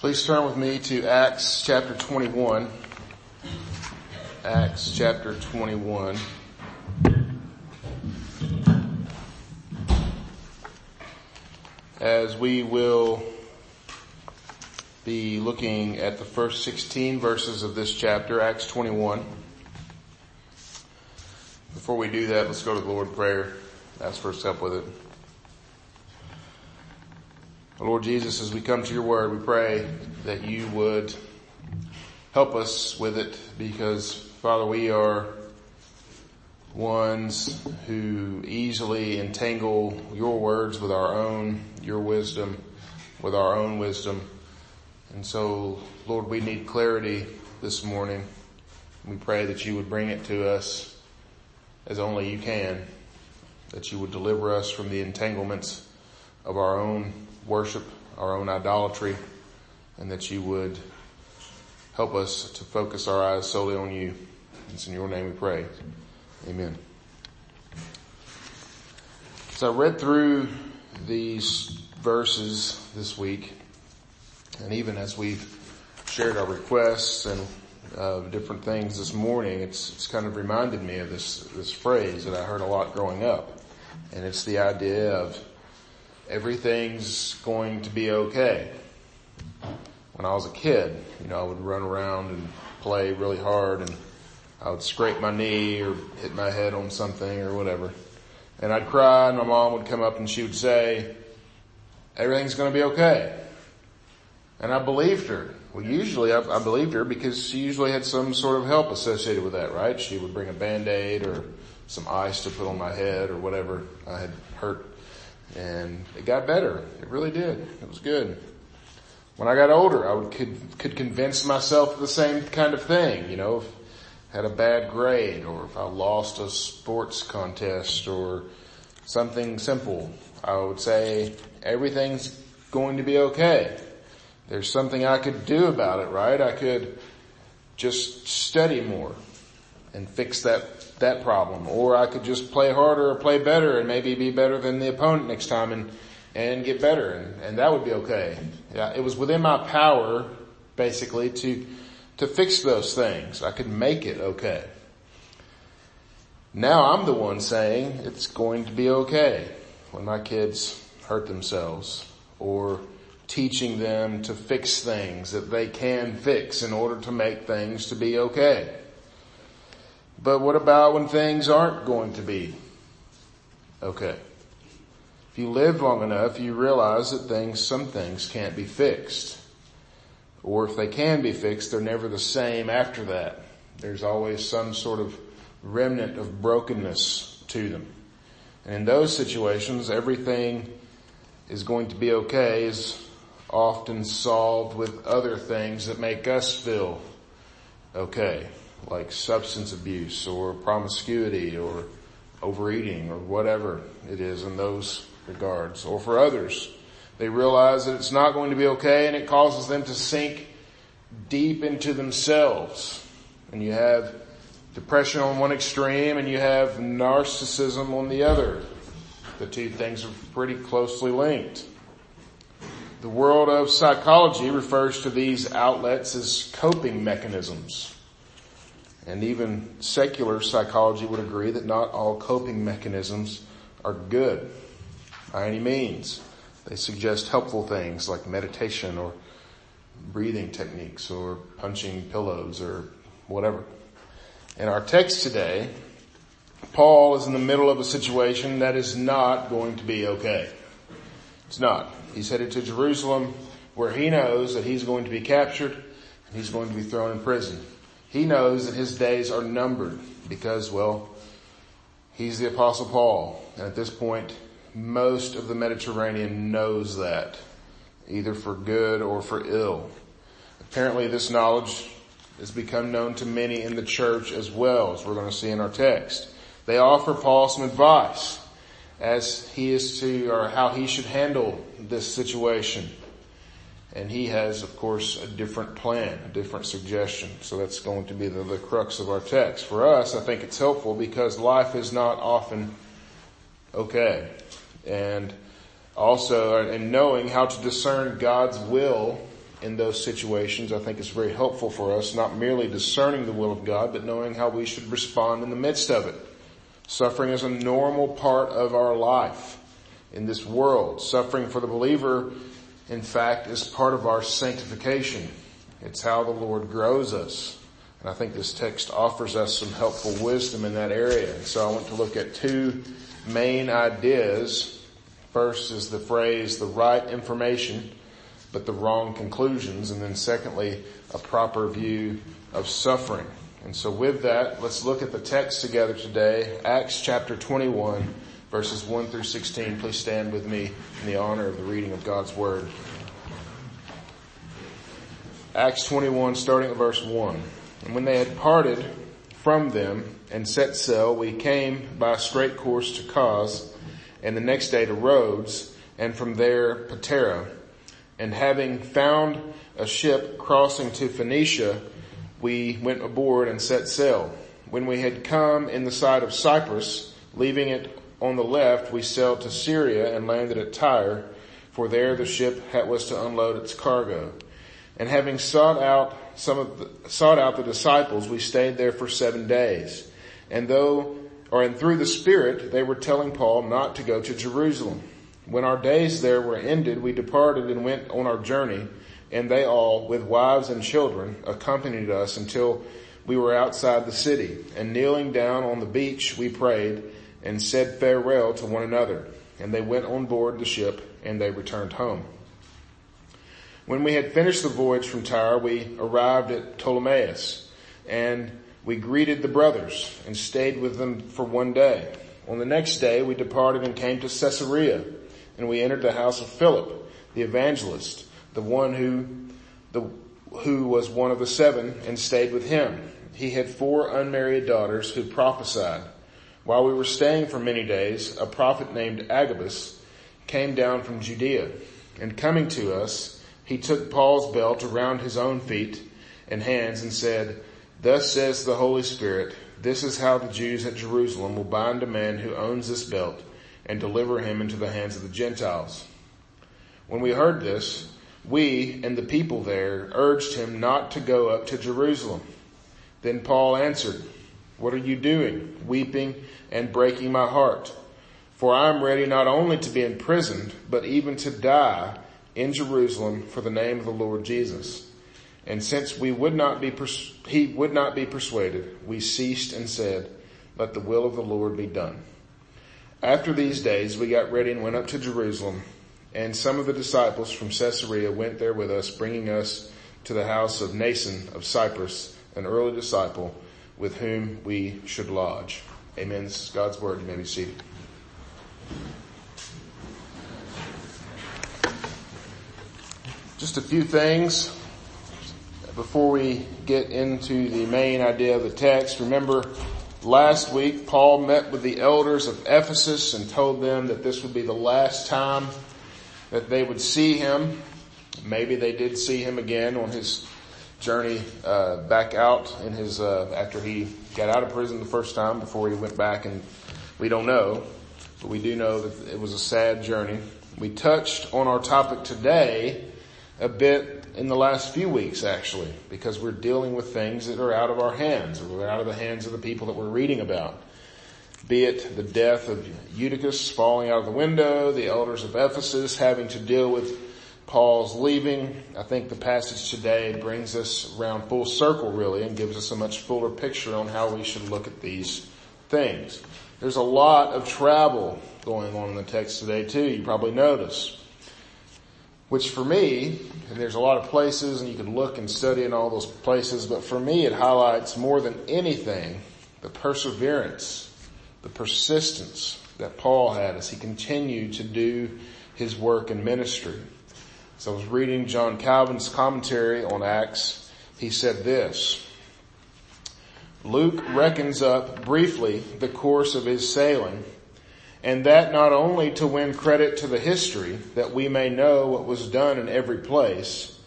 Please turn with me to Acts chapter 21. Acts chapter 21. As we will be looking at the first 16 verses of this chapter, Acts 21. Before we do that, let's go to the Lord in prayer. For his help with it. Lord Jesus, as we come to your word, we pray that you would help us with it because Father, we are ones who easily entangle your words with our own, your wisdom, with our own wisdom. And so, Lord, we need clarity this morning. We pray that you would bring it to us as only you can, that you would deliver us from the entanglements of our own worship, our own idolatry, and that you would help us to focus our eyes solely on you. It's in your name we pray. Amen. So I read through these verses this week, and even as we've shared our requests and uh, different things this morning, it's, it's kind of reminded me of this, this phrase that I heard a lot growing up. And it's the idea of everything's going to be okay. When I was a kid, you know, I would run around and play really hard and I would scrape my knee or hit my head on something or whatever. And I'd cry and my mom would come up and she would say, everything's going to be okay. And I believed her. Well, usually I, I, believed her because she usually had some sort of help associated with that, right? She would bring a band-aid or some ice to put on my head or whatever I had hurt and it got better. It really did. It was good. When I got older, I would, could, could convince myself of the same kind of thing, you know, if I had a bad grade or if I lost a sports contest or something simple, I would say everything's going to be okay. There's something I could do about it, right? I could just study more and fix that that problem. Or I could just play harder or play better and maybe be better than the opponent next time and, and get better and, and that would be okay. Yeah, it was within my power basically to, to fix those things. I could make it okay. Now I'm the one saying it's going to be okay when my kids hurt themselves or teaching them to fix things that they can fix in order to make things to be okay. But what about when things aren't going to be okay? If you live long enough, you realize that things, some things can't be fixed. Or if they can be fixed, they're never the same after that. There's always some sort of remnant of brokenness to them. And in those situations, everything is going to be okay is often solved with other things that make us feel okay like substance abuse or promiscuity or overeating or whatever it is in those regards. Or for others, they realize that it's not going to be okay and it causes them to sink deep into themselves. And you have depression on one extreme and you have narcissism on the other. The two things are pretty closely linked. The world of psychology refers to these outlets as coping mechanisms. And even secular psychology would agree that not all coping mechanisms are good by any means. They suggest helpful things like meditation or breathing techniques or punching pillows or whatever. In our text today, Paul is in the middle of a situation that is not going to be okay. It's not. He's headed to Jerusalem where he knows that he's going to be captured and he's going to be thrown in prison. He knows that his days are numbered because, well, he's the apostle Paul. And at this point, most of the Mediterranean knows that, either for good or for ill. Apparently this knowledge has become known to many in the church as well, as we're going to see in our text. They offer Paul some advice as he is to, or how he should handle this situation. And he has, of course, a different plan, a different suggestion. So that's going to be the, the crux of our text. For us, I think it's helpful because life is not often okay. And also, uh, in knowing how to discern God's will in those situations, I think is very helpful for us, not merely discerning the will of God, but knowing how we should respond in the midst of it. Suffering is a normal part of our life in this world. Suffering for the believer, in fact, is part of our sanctification. It's how the Lord grows us. And I think this text offers us some helpful wisdom in that area. And so I want to look at two main ideas. First is the phrase, the right information, but the wrong conclusions. And then secondly, a proper view of suffering. And so with that, let's look at the text together today. Acts chapter 21 verses 1 through 16. Please stand with me in the honor of the reading of God's Word. Acts 21 starting at verse 1. And when they had parted from them and set sail, we came by a straight course to Cos, and the next day to Rhodes, and from there Patara. And having found a ship crossing to Phoenicia, we went aboard and set sail. When we had come in the sight of Cyprus, leaving it on the left, we sailed to Syria and landed at Tyre, for there the ship was to unload its cargo. And having sought out some of the, sought out the disciples, we stayed there for seven days. And though, or and through the Spirit, they were telling Paul not to go to Jerusalem. When our days there were ended, we departed and went on our journey, and they all, with wives and children, accompanied us until we were outside the city. And kneeling down on the beach, we prayed and said farewell to one another. And they went on board the ship, and they returned home. When we had finished the voyage from Tyre, we arrived at Ptolemais and we greeted the brothers and stayed with them for one day. On the next day, we departed and came to Caesarea and we entered the house of Philip, the evangelist, the one who, the, who was one of the seven and stayed with him. He had four unmarried daughters who prophesied. While we were staying for many days, a prophet named Agabus came down from Judea and coming to us, he took Paul's belt around his own feet and hands and said, Thus says the Holy Spirit, this is how the Jews at Jerusalem will bind a man who owns this belt and deliver him into the hands of the Gentiles. When we heard this, we and the people there urged him not to go up to Jerusalem. Then Paul answered, What are you doing, weeping and breaking my heart? For I am ready not only to be imprisoned, but even to die in Jerusalem for the name of the Lord Jesus. And since we would not be, pers- he would not be persuaded, we ceased and said, let the will of the Lord be done. After these days, we got ready and went up to Jerusalem, and some of the disciples from Caesarea went there with us, bringing us to the house of Mnason of Cyprus, an early disciple with whom we should lodge. Amen. This is God's word. You may be seated. Just a few things before we get into the main idea of the text. Remember last week Paul met with the elders of Ephesus and told them that this would be the last time that they would see him. Maybe they did see him again on his journey uh, back out in his uh, after he got out of prison the first time before he went back and we don't know but we do know that it was a sad journey we touched on our topic today a bit in the last few weeks actually, because we're dealing with things that are out of our hands, or we're out of the hands of the people that we're reading about. Be it the death of Eutychus falling out of the window, the elders of Ephesus having to deal with Paul's leaving. I think the passage today brings us around full circle really and gives us a much fuller picture on how we should look at these things. There's a lot of travel going on in the text today too, you probably notice. Which for me, and there's a lot of places and you can look and study in all those places, but for me it highlights more than anything the perseverance, the persistence that Paul had as he continued to do his work and ministry. So I was reading John Calvin's commentary on Acts. He said this, Luke reckons up briefly the course of his sailing and that not only to win credit to the history, that we may know what was done in every place,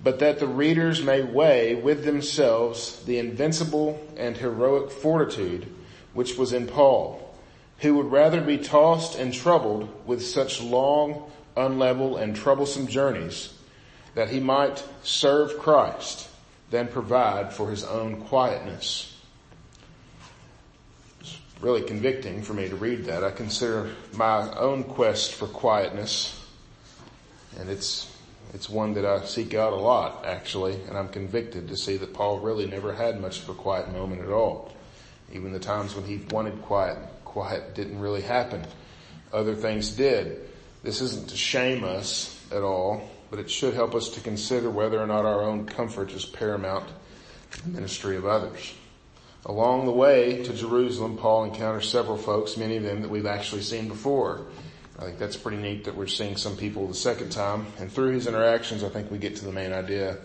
but that the readers may weigh with themselves the invincible and heroic fortitude which was in Paul, who would rather be tossed and troubled with such long, unlevel, and troublesome journeys that he might serve Christ than provide for his own quietness. It's really convicting for me to read that. I consider my own quest for quietness, and it's it's one that I seek out a lot, actually, and I'm convicted to see that Paul really never had much of a quiet moment at all. Even the times when he wanted quiet, quiet didn't really happen. Other things did. This isn't to shame us at all, but it should help us to consider whether or not our own comfort is paramount to the ministry of others. Along the way to Jerusalem, Paul encounters several folks, many of them that we've actually seen before. I think that's pretty neat that we're seeing some people the second time. And through his interactions, I think we get to the main idea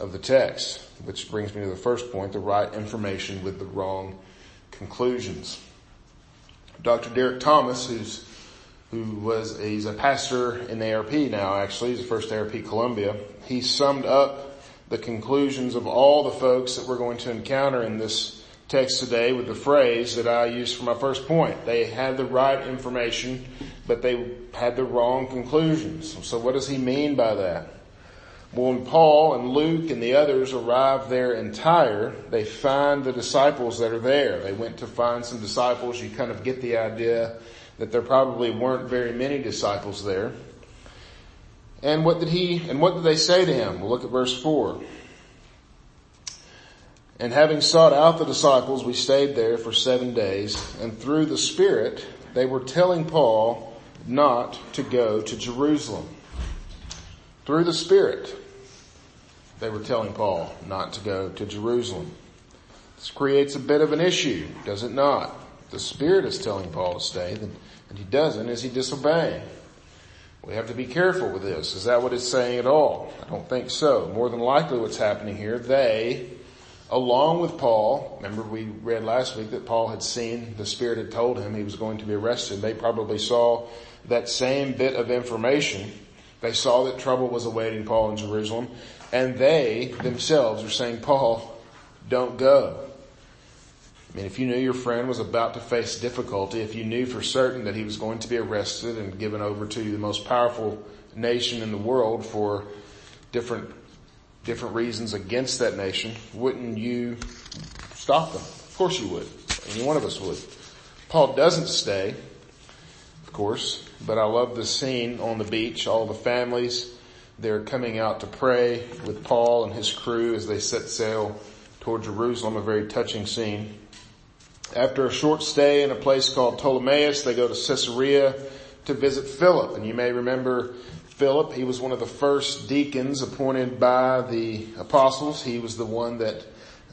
of the text, which brings me to the first point, the right information with the wrong conclusions. Dr. Derek Thomas, who's who was he's a pastor in the ARP now actually, he's the first ARP Columbia. He summed up the conclusions of all the folks that we're going to encounter in this text today with the phrase that I used for my first point. They had the right information, but they had the wrong conclusions. So what does he mean by that? Well, when Paul and Luke and the others arrive there in Tyre, they find the disciples that are there. They went to find some disciples. You kind of get the idea that there probably weren't very many disciples there. And what did he, and what did they say to him? We'll look at verse four. And having sought out the disciples, we stayed there for seven days, and through the Spirit, they were telling Paul not to go to Jerusalem. Through the Spirit, they were telling Paul not to go to Jerusalem. This creates a bit of an issue, does it not? The Spirit is telling Paul to stay, and he doesn't. Is he disobeying? We have to be careful with this. Is that what it's saying at all? I don't think so. More than likely what's happening here, they, along with Paul, remember we read last week that Paul had seen, the Spirit had told him he was going to be arrested. They probably saw that same bit of information. They saw that trouble was awaiting Paul in Jerusalem, and they themselves are saying, Paul, don't go. I mean, if you knew your friend was about to face difficulty, if you knew for certain that he was going to be arrested and given over to the most powerful nation in the world for different, different reasons against that nation, wouldn't you stop them? Of course you would. Any one of us would. Paul doesn't stay, of course, but I love the scene on the beach, all the families, they're coming out to pray with Paul and his crew as they set sail toward Jerusalem, a very touching scene. After a short stay in a place called Ptolemais, they go to Caesarea to visit Philip. And you may remember Philip, he was one of the first deacons appointed by the apostles. He was the one that,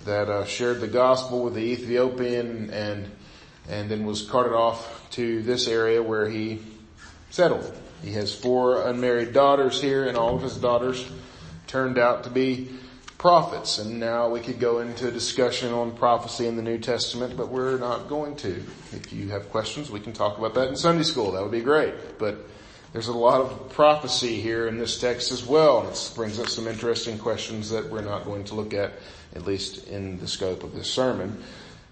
that uh, shared the gospel with the Ethiopian and, and then was carted off to this area where he settled. He has four unmarried daughters here and all of his daughters turned out to be prophets. And now we could go into a discussion on prophecy in the New Testament, but we're not going to. If you have questions, we can talk about that in Sunday school. That would be great. But there's a lot of prophecy here in this text as well. And it brings up some interesting questions that we're not going to look at, at least in the scope of this sermon.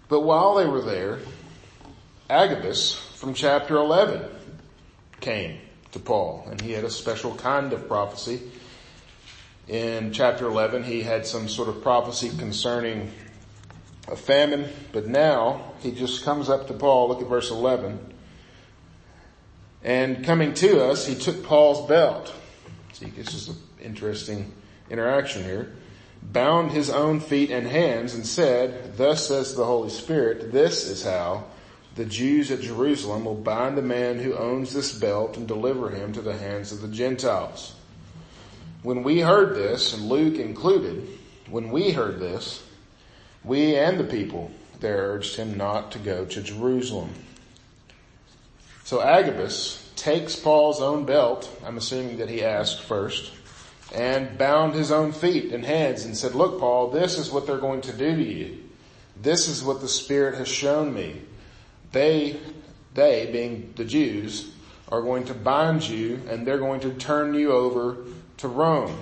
But while they were there, Agabus from chapter 11 came to Paul and he had a special kind of prophecy in chapter 11, he had some sort of prophecy concerning a famine, but now he just comes up to Paul. Look at verse 11. And coming to us, he took Paul's belt. See, this is an interesting interaction here. Bound his own feet and hands and said, thus says the Holy Spirit, this is how the Jews at Jerusalem will bind the man who owns this belt and deliver him to the hands of the Gentiles. When we heard this, and Luke included, when we heard this, we and the people there urged him not to go to Jerusalem. So Agabus takes Paul's own belt, I'm assuming that he asked first, and bound his own feet and hands and said, look Paul, this is what they're going to do to you. This is what the Spirit has shown me. They, they being the Jews, are going to bind you and they're going to turn you over to Rome.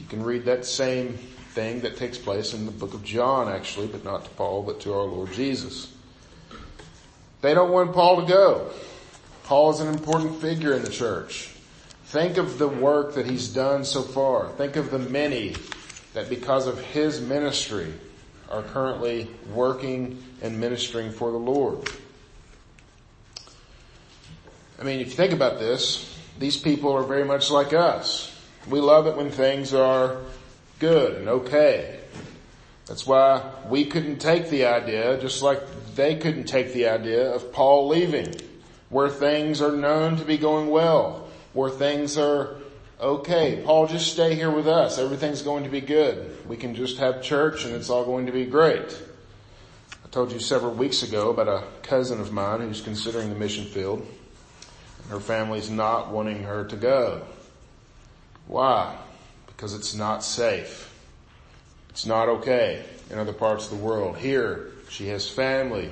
You can read that same thing that takes place in the book of John actually, but not to Paul, but to our Lord Jesus. They don't want Paul to go. Paul is an important figure in the church. Think of the work that he's done so far. Think of the many that because of his ministry are currently working and ministering for the Lord. I mean, if you think about this, these people are very much like us. We love it when things are good and okay. That's why we couldn't take the idea, just like they couldn't take the idea of Paul leaving, where things are known to be going well, where things are okay. Paul, just stay here with us. Everything's going to be good. We can just have church and it's all going to be great. I told you several weeks ago about a cousin of mine who's considering the mission field. Her family's not wanting her to go. Why? Because it's not safe. It's not okay in other parts of the world. Here, she has family.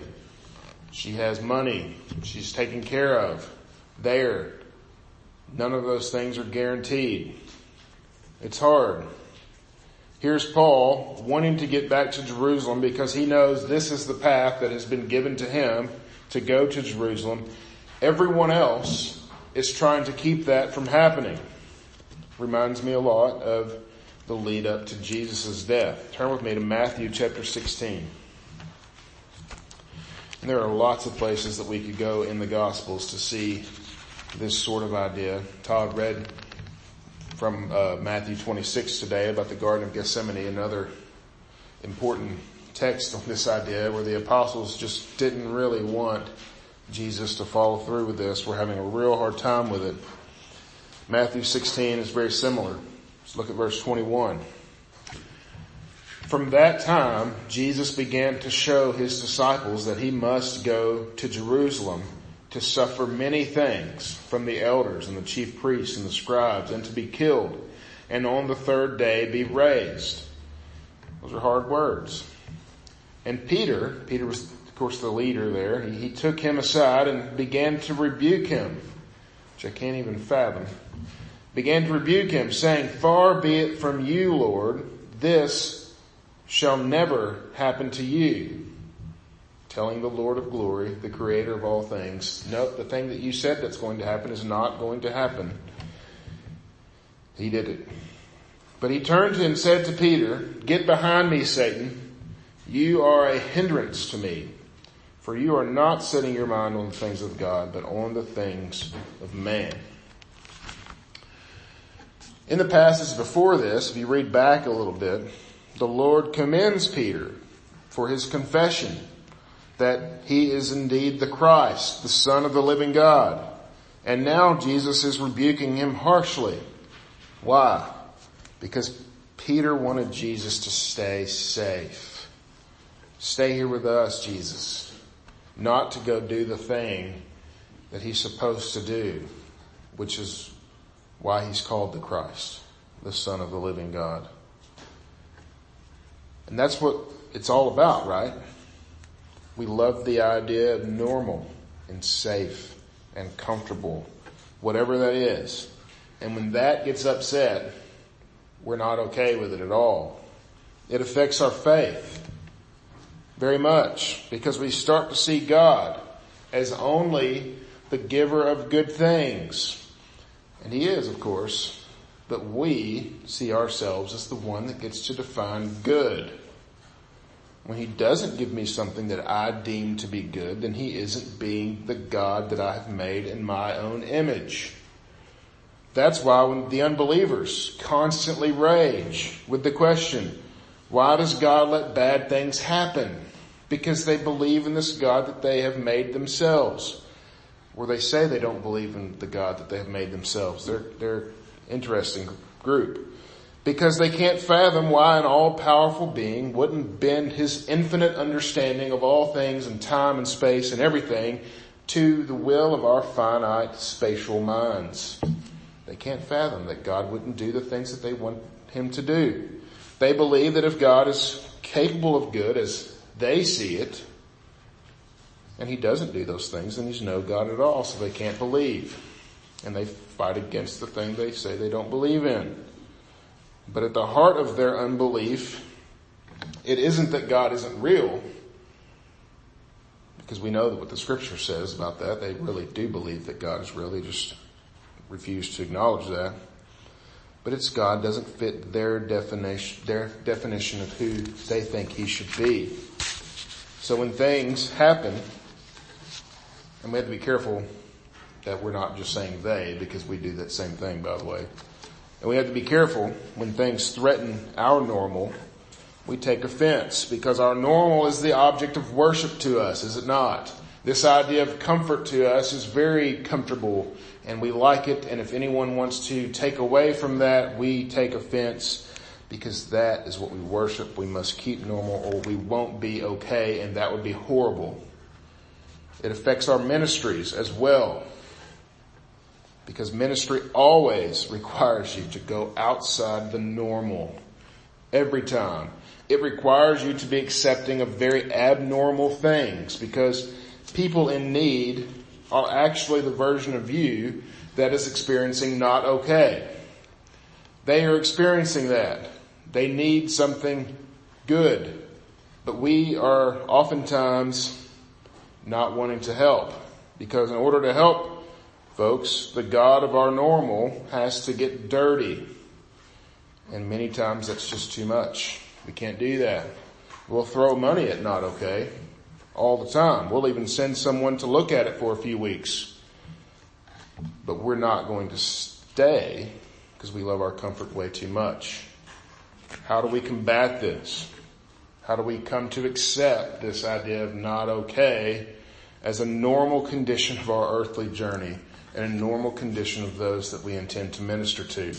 She has money. She's taken care of. There, none of those things are guaranteed. It's hard. Here's Paul wanting to get back to Jerusalem because he knows this is the path that has been given to him to go to Jerusalem. Everyone else is trying to keep that from happening. Reminds me a lot of the lead up to Jesus' death. Turn with me to Matthew chapter 16. And there are lots of places that we could go in the Gospels to see this sort of idea. Todd read from uh, Matthew 26 today about the Garden of Gethsemane, another important text on this idea where the apostles just didn't really want Jesus to follow through with this. We're having a real hard time with it. Matthew 16 is very similar. Let's look at verse 21. From that time, Jesus began to show his disciples that he must go to Jerusalem to suffer many things from the elders and the chief priests and the scribes and to be killed and on the third day be raised. Those are hard words. And Peter, Peter was course the leader there, he, he took him aside and began to rebuke him, which I can't even fathom began to rebuke him, saying, Far be it from you, Lord, this shall never happen to you. Telling the Lord of glory, the creator of all things, nope, the thing that you said that's going to happen is not going to happen. He did it. But he turned and said to Peter, Get behind me, Satan. You are a hindrance to me, for you are not setting your mind on the things of God, but on the things of man. In the passage before this, if you read back a little bit, the Lord commends Peter for his confession that he is indeed the Christ, the Son of the living God. And now Jesus is rebuking him harshly. Why? Because Peter wanted Jesus to stay safe. Stay here with us, Jesus. Not to go do the thing that he's supposed to do, which is why he's called the Christ, the Son of the living God. And that's what it's all about, right? We love the idea of normal and safe and comfortable, whatever that is. And when that gets upset, we're not okay with it at all. It affects our faith very much because we start to see God as only the giver of good things and he is, of course, but we see ourselves as the one that gets to define good. When he doesn't give me something that I deem to be good, then he isn't being the God that I have made in my own image. That's why when the unbelievers constantly rage with the question, why does God let bad things happen? Because they believe in this God that they have made themselves where they say they don't believe in the God that they have made themselves. They're, they're interesting group. Because they can't fathom why an all-powerful being wouldn't bend his infinite understanding of all things and time and space and everything to the will of our finite spatial minds. They can't fathom that God wouldn't do the things that they want him to do. They believe that if God is capable of good as they see it, and he doesn't do those things, then he's no God at all, so they can't believe. And they fight against the thing they say they don't believe in. But at the heart of their unbelief, it isn't that God isn't real, because we know that what the scripture says about that, they really do believe that God is real. They just refuse to acknowledge that. But it's God doesn't fit their definition, their definition of who they think he should be. So when things happen, and we have to be careful that we're not just saying they because we do that same thing by the way. And we have to be careful when things threaten our normal, we take offense because our normal is the object of worship to us, is it not? This idea of comfort to us is very comfortable and we like it. And if anyone wants to take away from that, we take offense because that is what we worship. We must keep normal or we won't be okay and that would be horrible. It affects our ministries as well. Because ministry always requires you to go outside the normal. Every time. It requires you to be accepting of very abnormal things because people in need are actually the version of you that is experiencing not okay. They are experiencing that. They need something good. But we are oftentimes not wanting to help because in order to help folks, the God of our normal has to get dirty. And many times that's just too much. We can't do that. We'll throw money at not okay all the time. We'll even send someone to look at it for a few weeks. But we're not going to stay because we love our comfort way too much. How do we combat this? How do we come to accept this idea of not okay as a normal condition of our earthly journey and a normal condition of those that we intend to minister to?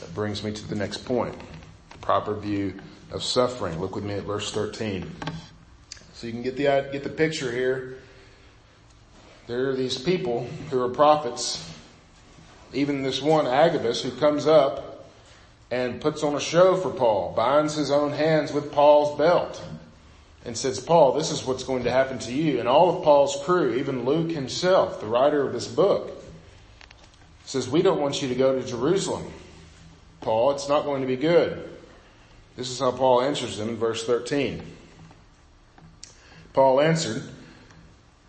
That brings me to the next point. Proper view of suffering. Look with me at verse 13. So you can get the, uh, get the picture here. There are these people who are prophets. Even this one Agabus who comes up and puts on a show for Paul, binds his own hands with Paul's belt and says, Paul, this is what's going to happen to you. And all of Paul's crew, even Luke himself, the writer of this book, says, we don't want you to go to Jerusalem. Paul, it's not going to be good. This is how Paul answers them in verse 13. Paul answered,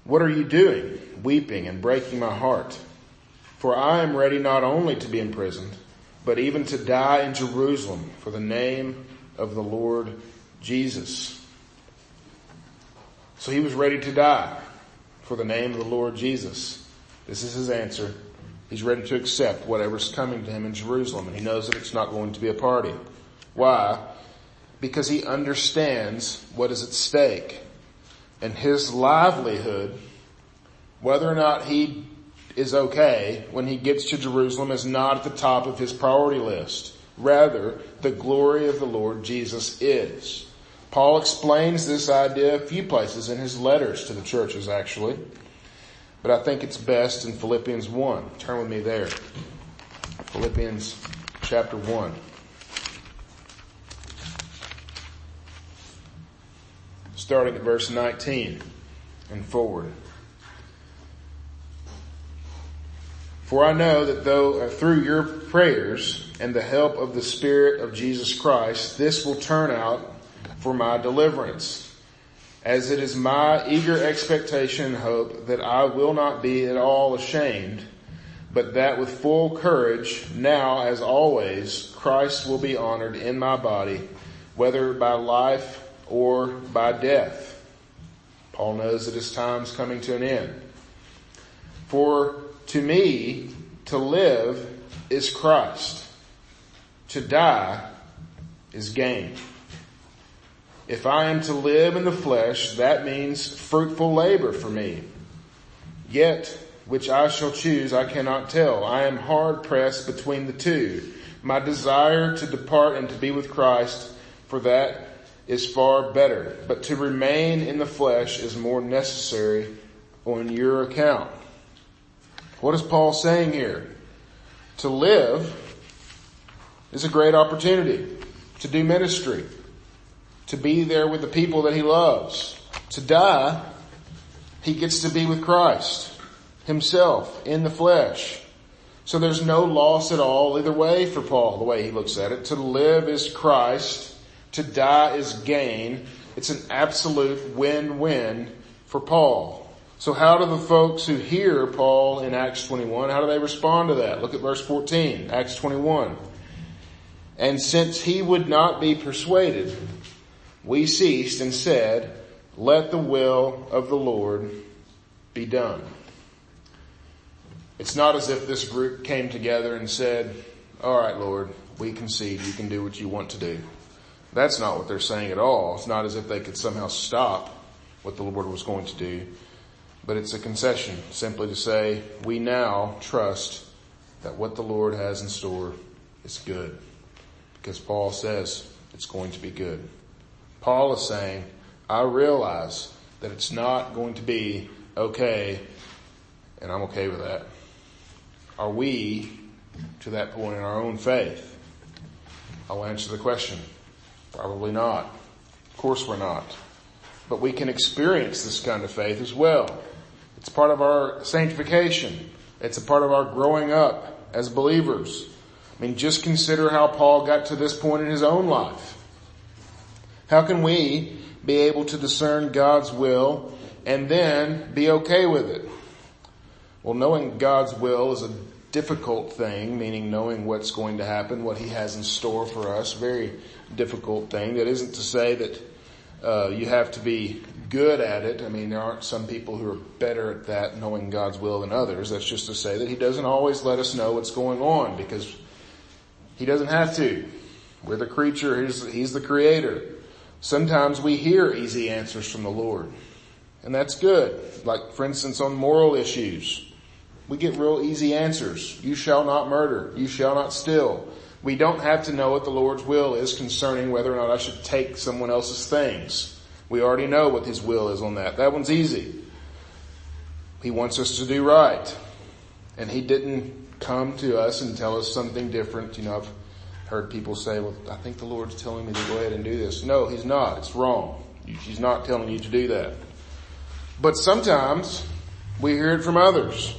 What are you doing, weeping and breaking my heart? For I am ready not only to be imprisoned, but even to die in Jerusalem for the name of the Lord Jesus. So he was ready to die for the name of the Lord Jesus. This is his answer. He's ready to accept whatever's coming to him in Jerusalem and he knows that it's not going to be a party. Why? Because he understands what is at stake and his livelihood, whether or not he is okay when he gets to Jerusalem is not at the top of his priority list. Rather, the glory of the Lord Jesus is. Paul explains this idea a few places in his letters to the churches actually. But I think it's best in Philippians 1. Turn with me there. Philippians chapter 1. Starting at verse 19 and forward. For I know that though uh, through your prayers and the help of the Spirit of Jesus Christ, this will turn out for my deliverance. As it is my eager expectation and hope that I will not be at all ashamed, but that with full courage, now as always, Christ will be honored in my body, whether by life or by death. Paul knows that his time's coming to an end. For to me, to live is Christ. To die is gain. If I am to live in the flesh, that means fruitful labor for me. Yet, which I shall choose, I cannot tell. I am hard pressed between the two. My desire to depart and to be with Christ, for that is far better, but to remain in the flesh is more necessary on your account. What is Paul saying here? To live is a great opportunity to do ministry, to be there with the people that he loves. To die, he gets to be with Christ himself in the flesh. So there's no loss at all either way for Paul, the way he looks at it. To live is Christ to die is gain. It's an absolute win-win for Paul. So how do the folks who hear Paul in Acts 21, how do they respond to that? Look at verse 14, Acts 21. And since he would not be persuaded, we ceased and said, let the will of the Lord be done. It's not as if this group came together and said, all right, Lord, we concede. You can do what you want to do. That's not what they're saying at all. It's not as if they could somehow stop what the Lord was going to do, but it's a concession simply to say, we now trust that what the Lord has in store is good because Paul says it's going to be good. Paul is saying, I realize that it's not going to be okay and I'm okay with that. Are we to that point in our own faith? I'll answer the question. Probably not. Of course we're not. But we can experience this kind of faith as well. It's part of our sanctification. It's a part of our growing up as believers. I mean, just consider how Paul got to this point in his own life. How can we be able to discern God's will and then be okay with it? Well, knowing God's will is a difficult thing, meaning knowing what's going to happen, what he has in store for us. Very difficult thing. That isn't to say that uh, you have to be good at it. I mean, there aren't some people who are better at that, knowing God's will than others. That's just to say that he doesn't always let us know what's going on because he doesn't have to. We're the creature, he's, he's the creator. Sometimes we hear easy answers from the Lord. And that's good. Like, for instance, on moral issues. We get real easy answers. You shall not murder. You shall not steal. We don't have to know what the Lord's will is concerning whether or not I should take someone else's things. We already know what His will is on that. That one's easy. He wants us to do right. And He didn't come to us and tell us something different. You know, I've heard people say, well, I think the Lord's telling me to go ahead and do this. No, He's not. It's wrong. He's not telling you to do that. But sometimes we hear it from others.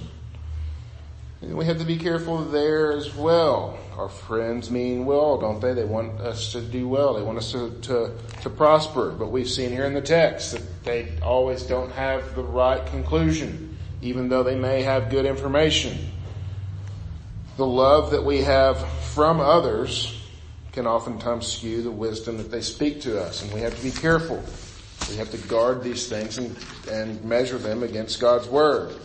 And we have to be careful there as well. Our friends mean well, don't they? They want us to do well. They want us to, to, to prosper. But we've seen here in the text that they always don't have the right conclusion, even though they may have good information. The love that we have from others can oftentimes skew the wisdom that they speak to us, and we have to be careful. We have to guard these things and, and measure them against God's Word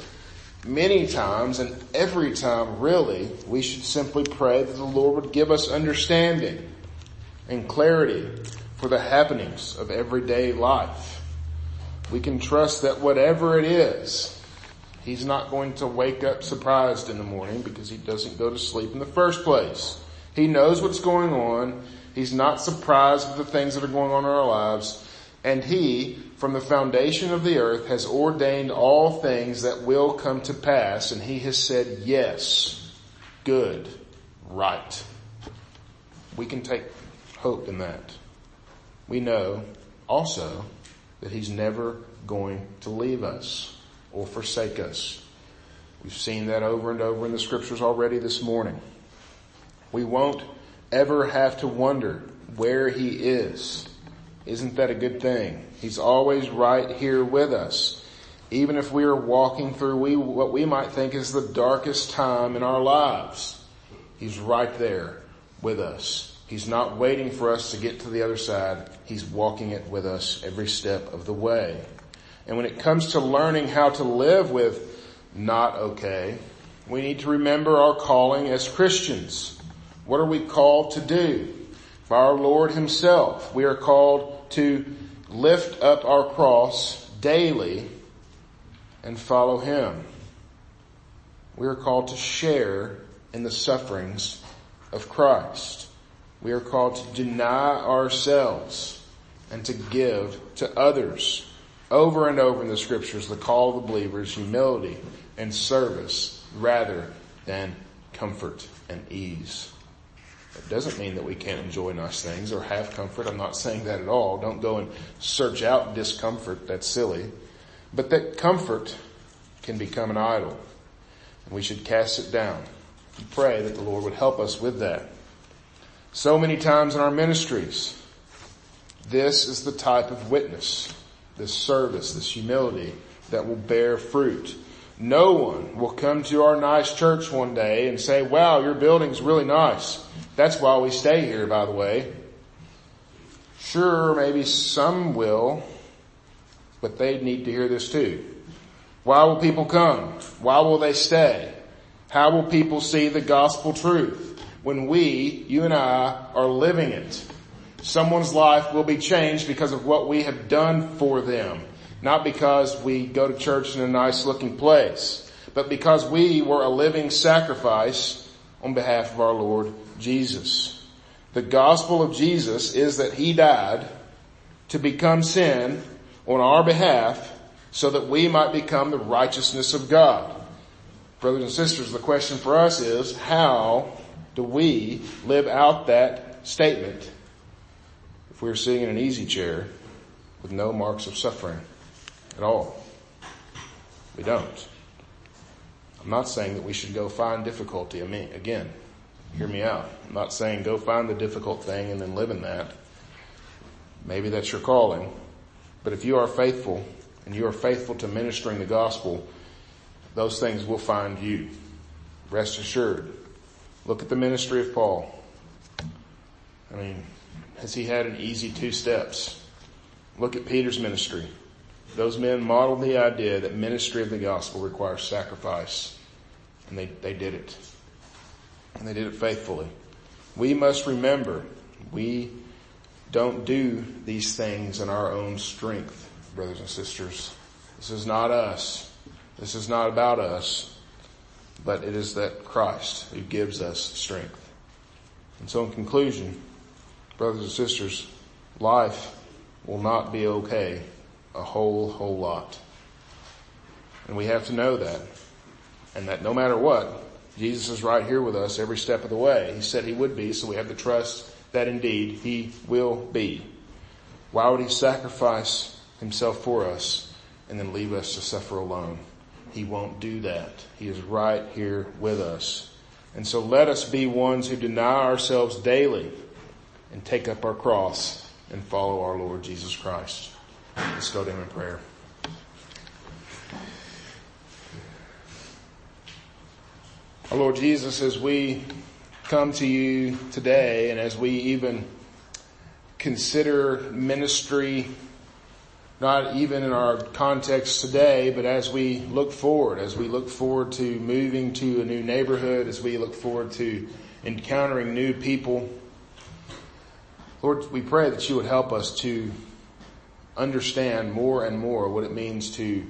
many times and every time really, we should simply pray that the Lord would give us understanding and clarity for the happenings of everyday life. We can trust that whatever it is, He's not going to wake up surprised in the morning because He doesn't go to sleep in the first place. He knows what's going on. He's not surprised with the things that are going on in our lives. And he, from the foundation of the earth, has ordained all things that will come to pass, and he has said, yes, good, right. We can take hope in that. We know also that he's never going to leave us or forsake us. We've seen that over and over in the scriptures already this morning. We won't ever have to wonder where he is isn't that a good thing? He's always right here with us. Even if we are walking through we, what we might think is the darkest time in our lives, He's right there with us. He's not waiting for us to get to the other side. He's walking it with us every step of the way. And when it comes to learning how to live with not okay, we need to remember our calling as Christians. What are we called to do? Our Lord Himself, we are called to lift up our cross daily and follow Him. We are called to share in the sufferings of Christ. We are called to deny ourselves and to give to others. Over and over in the scriptures, the call of the believer is humility and service rather than comfort and ease. It doesn't mean that we can't enjoy nice things or have comfort. I'm not saying that at all. Don't go and search out discomfort. That's silly. But that comfort can become an idol. And we should cast it down and pray that the Lord would help us with that. So many times in our ministries, this is the type of witness, this service, this humility that will bear fruit. No one will come to our nice church one day and say, wow, your building's really nice. That's why we stay here, by the way. Sure, maybe some will, but they need to hear this too. Why will people come? Why will they stay? How will people see the gospel truth when we, you and I, are living it? Someone's life will be changed because of what we have done for them. Not because we go to church in a nice looking place, but because we were a living sacrifice on behalf of our Lord Jesus. The gospel of Jesus is that He died to become sin on our behalf so that we might become the righteousness of God. Brothers and sisters, the question for us is, how do we live out that statement if we're sitting in an easy chair with no marks of suffering at all? We don't. I'm not saying that we should go find difficulty. I mean, again, hear me out. I'm not saying go find the difficult thing and then live in that. Maybe that's your calling. But if you are faithful and you are faithful to ministering the gospel, those things will find you. Rest assured. Look at the ministry of Paul. I mean, has he had an easy two steps? Look at Peter's ministry. Those men modeled the idea that ministry of the gospel requires sacrifice. And they, they did it. And they did it faithfully. We must remember, we don't do these things in our own strength, brothers and sisters. This is not us. This is not about us, but it is that Christ who gives us strength. And so in conclusion, brothers and sisters, life will not be okay a whole, whole lot. And we have to know that. And that no matter what, Jesus is right here with us every step of the way. He said he would be, so we have to trust that indeed he will be. Why would he sacrifice himself for us and then leave us to suffer alone? He won't do that. He is right here with us. And so let us be ones who deny ourselves daily and take up our cross and follow our Lord Jesus Christ. Let's go to him in prayer. Our Lord Jesus, as we come to you today and as we even consider ministry not even in our context today, but as we look forward, as we look forward to moving to a new neighborhood, as we look forward to encountering new people. Lord, we pray that you would help us to understand more and more what it means to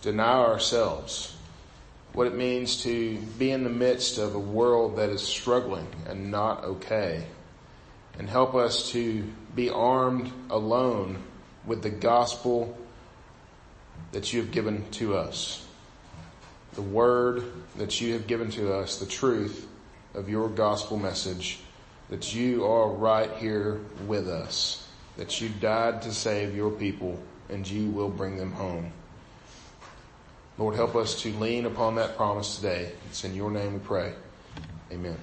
deny ourselves, what it means to be in the midst of a world that is struggling and not okay, and help us to be armed alone with the gospel that you have given to us. The word that you have given to us, the truth of your gospel message, that you are right here with us, that you died to save your people and you will bring them home. Lord, help us to lean upon that promise today. It's in your name we pray. Amen.